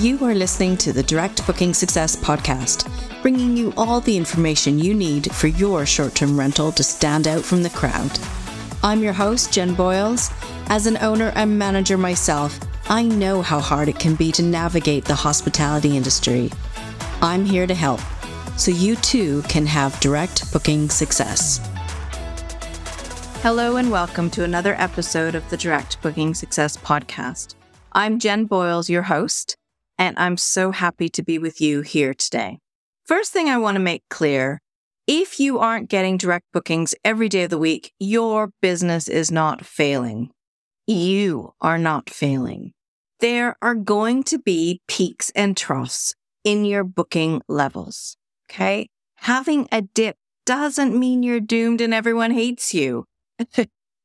You are listening to the Direct Booking Success Podcast, bringing you all the information you need for your short term rental to stand out from the crowd. I'm your host, Jenn Boyles. As an owner and manager myself, I know how hard it can be to navigate the hospitality industry. I'm here to help, so you too can have direct booking success. Hello, and welcome to another episode of the Direct Booking Success Podcast. I'm Jenn Boyles, your host and I'm so happy to be with you here today. First thing I want to make clear if you aren't getting direct bookings every day of the week, your business is not failing. You are not failing. There are going to be peaks and troughs in your booking levels. Okay. Having a dip doesn't mean you're doomed and everyone hates you.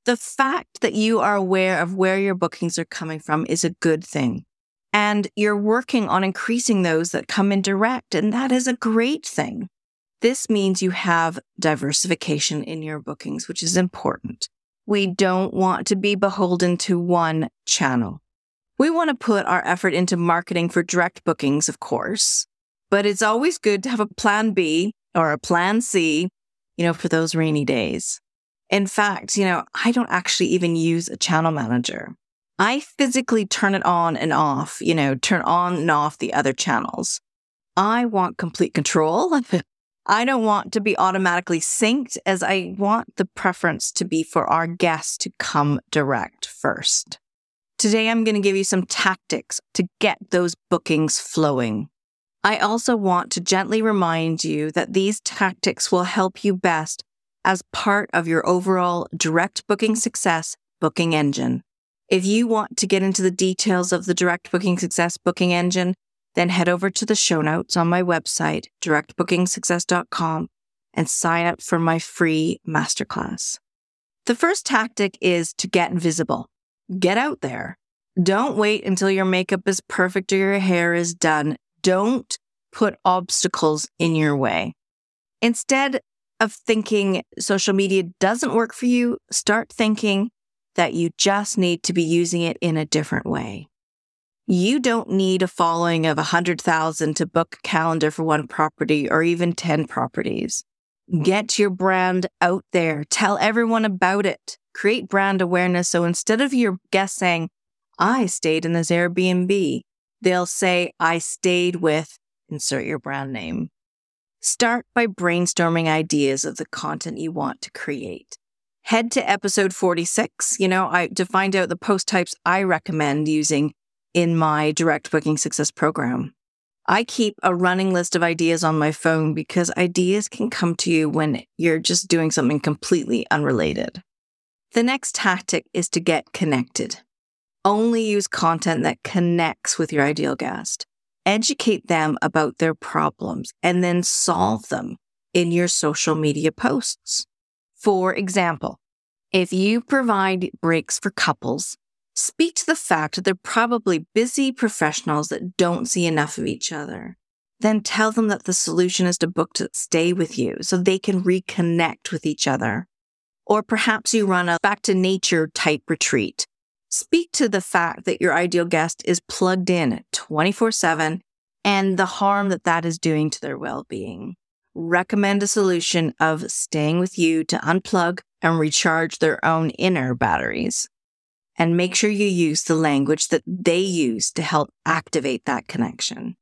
the fact that you are aware of where your bookings are coming from is a good thing. And you're working on increasing those that come in direct. And that is a great thing. This means you have diversification in your bookings, which is important. We don't want to be beholden to one channel. We want to put our effort into marketing for direct bookings, of course, but it's always good to have a plan B or a plan C, you know, for those rainy days. In fact, you know, I don't actually even use a channel manager. I physically turn it on and off, you know, turn on and off the other channels. I want complete control. I don't want to be automatically synced as I want the preference to be for our guests to come direct first. Today, I'm going to give you some tactics to get those bookings flowing. I also want to gently remind you that these tactics will help you best as part of your overall direct booking success booking engine. If you want to get into the details of the Direct Booking Success booking engine, then head over to the show notes on my website, directbookingsuccess.com, and sign up for my free masterclass. The first tactic is to get visible. Get out there. Don't wait until your makeup is perfect or your hair is done. Don't put obstacles in your way. Instead of thinking social media doesn't work for you, start thinking that you just need to be using it in a different way. You don't need a following of 100,000 to book a calendar for one property or even 10 properties. Get your brand out there. Tell everyone about it. Create brand awareness. So instead of your guest saying, I stayed in this Airbnb, they'll say, I stayed with, insert your brand name. Start by brainstorming ideas of the content you want to create head to episode 46, you know, I, to find out the post types I recommend using in my direct booking success program. I keep a running list of ideas on my phone because ideas can come to you when you're just doing something completely unrelated. The next tactic is to get connected. Only use content that connects with your ideal guest. Educate them about their problems and then solve them in your social media posts. For example, if you provide breaks for couples, speak to the fact that they're probably busy professionals that don't see enough of each other. Then tell them that the solution is to book to stay with you so they can reconnect with each other. Or perhaps you run a back to nature type retreat. Speak to the fact that your ideal guest is plugged in 24 7 and the harm that that is doing to their well being recommend a solution of staying with you to unplug and recharge their own inner batteries. And make sure you use the language that they use to help activate that connection.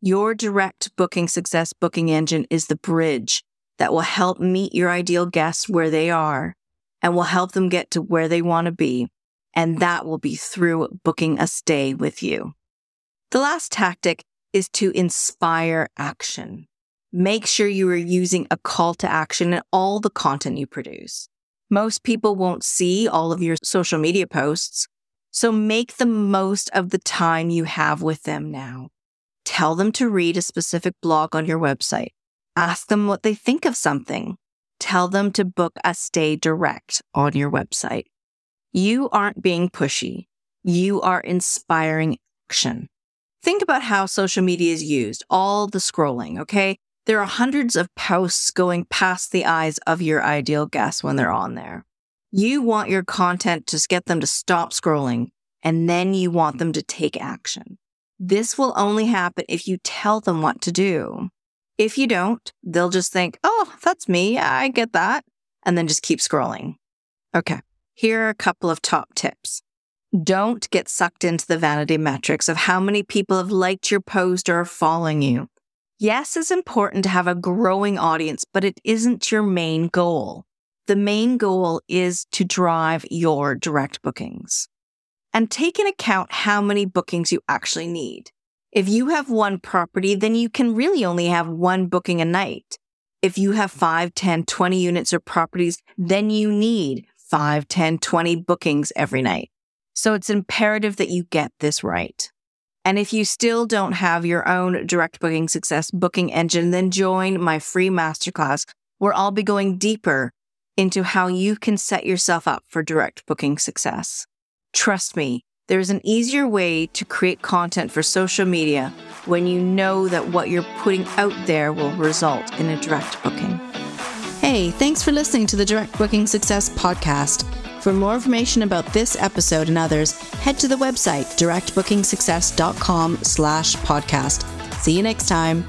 Your direct booking success booking engine is the bridge that will help meet your ideal guests where they are and will help them get to where they want to be. And that will be through booking a stay with you. The last tactic is to inspire action make sure you are using a call to action in all the content you produce. Most people won't see all of your social media posts, so make the most of the time you have with them now. Tell them to read a specific blog on your website. Ask them what they think of something. Tell them to book a stay direct on your website. You aren't being pushy. You are inspiring action. Think about how social media is used, all the scrolling, okay? There are hundreds of posts going past the eyes of your ideal guests when they're on there. You want your content to get them to stop scrolling, and then you want them to take action. This will only happen if you tell them what to do. If you don't, they'll just think, oh, that's me. I get that. And then just keep scrolling. Okay. Here are a couple of top tips. Don't get sucked into the vanity metrics of how many people have liked your post or are following you. Yes, it's important to have a growing audience, but it isn't your main goal. The main goal is to drive your direct bookings. And take in account how many bookings you actually need. If you have one property, then you can really only have one booking a night. If you have 5, 10, 20 units or properties, then you need 5, 10, 20 bookings every night. So it's imperative that you get this right. And if you still don't have your own direct booking success booking engine, then join my free masterclass where I'll be going deeper into how you can set yourself up for direct booking success. Trust me, there's an easier way to create content for social media when you know that what you're putting out there will result in a direct booking. Hey, thanks for listening to the Direct Booking Success podcast. For more information about this episode and others, head to the website directbookingsuccess.com slash podcast. See you next time.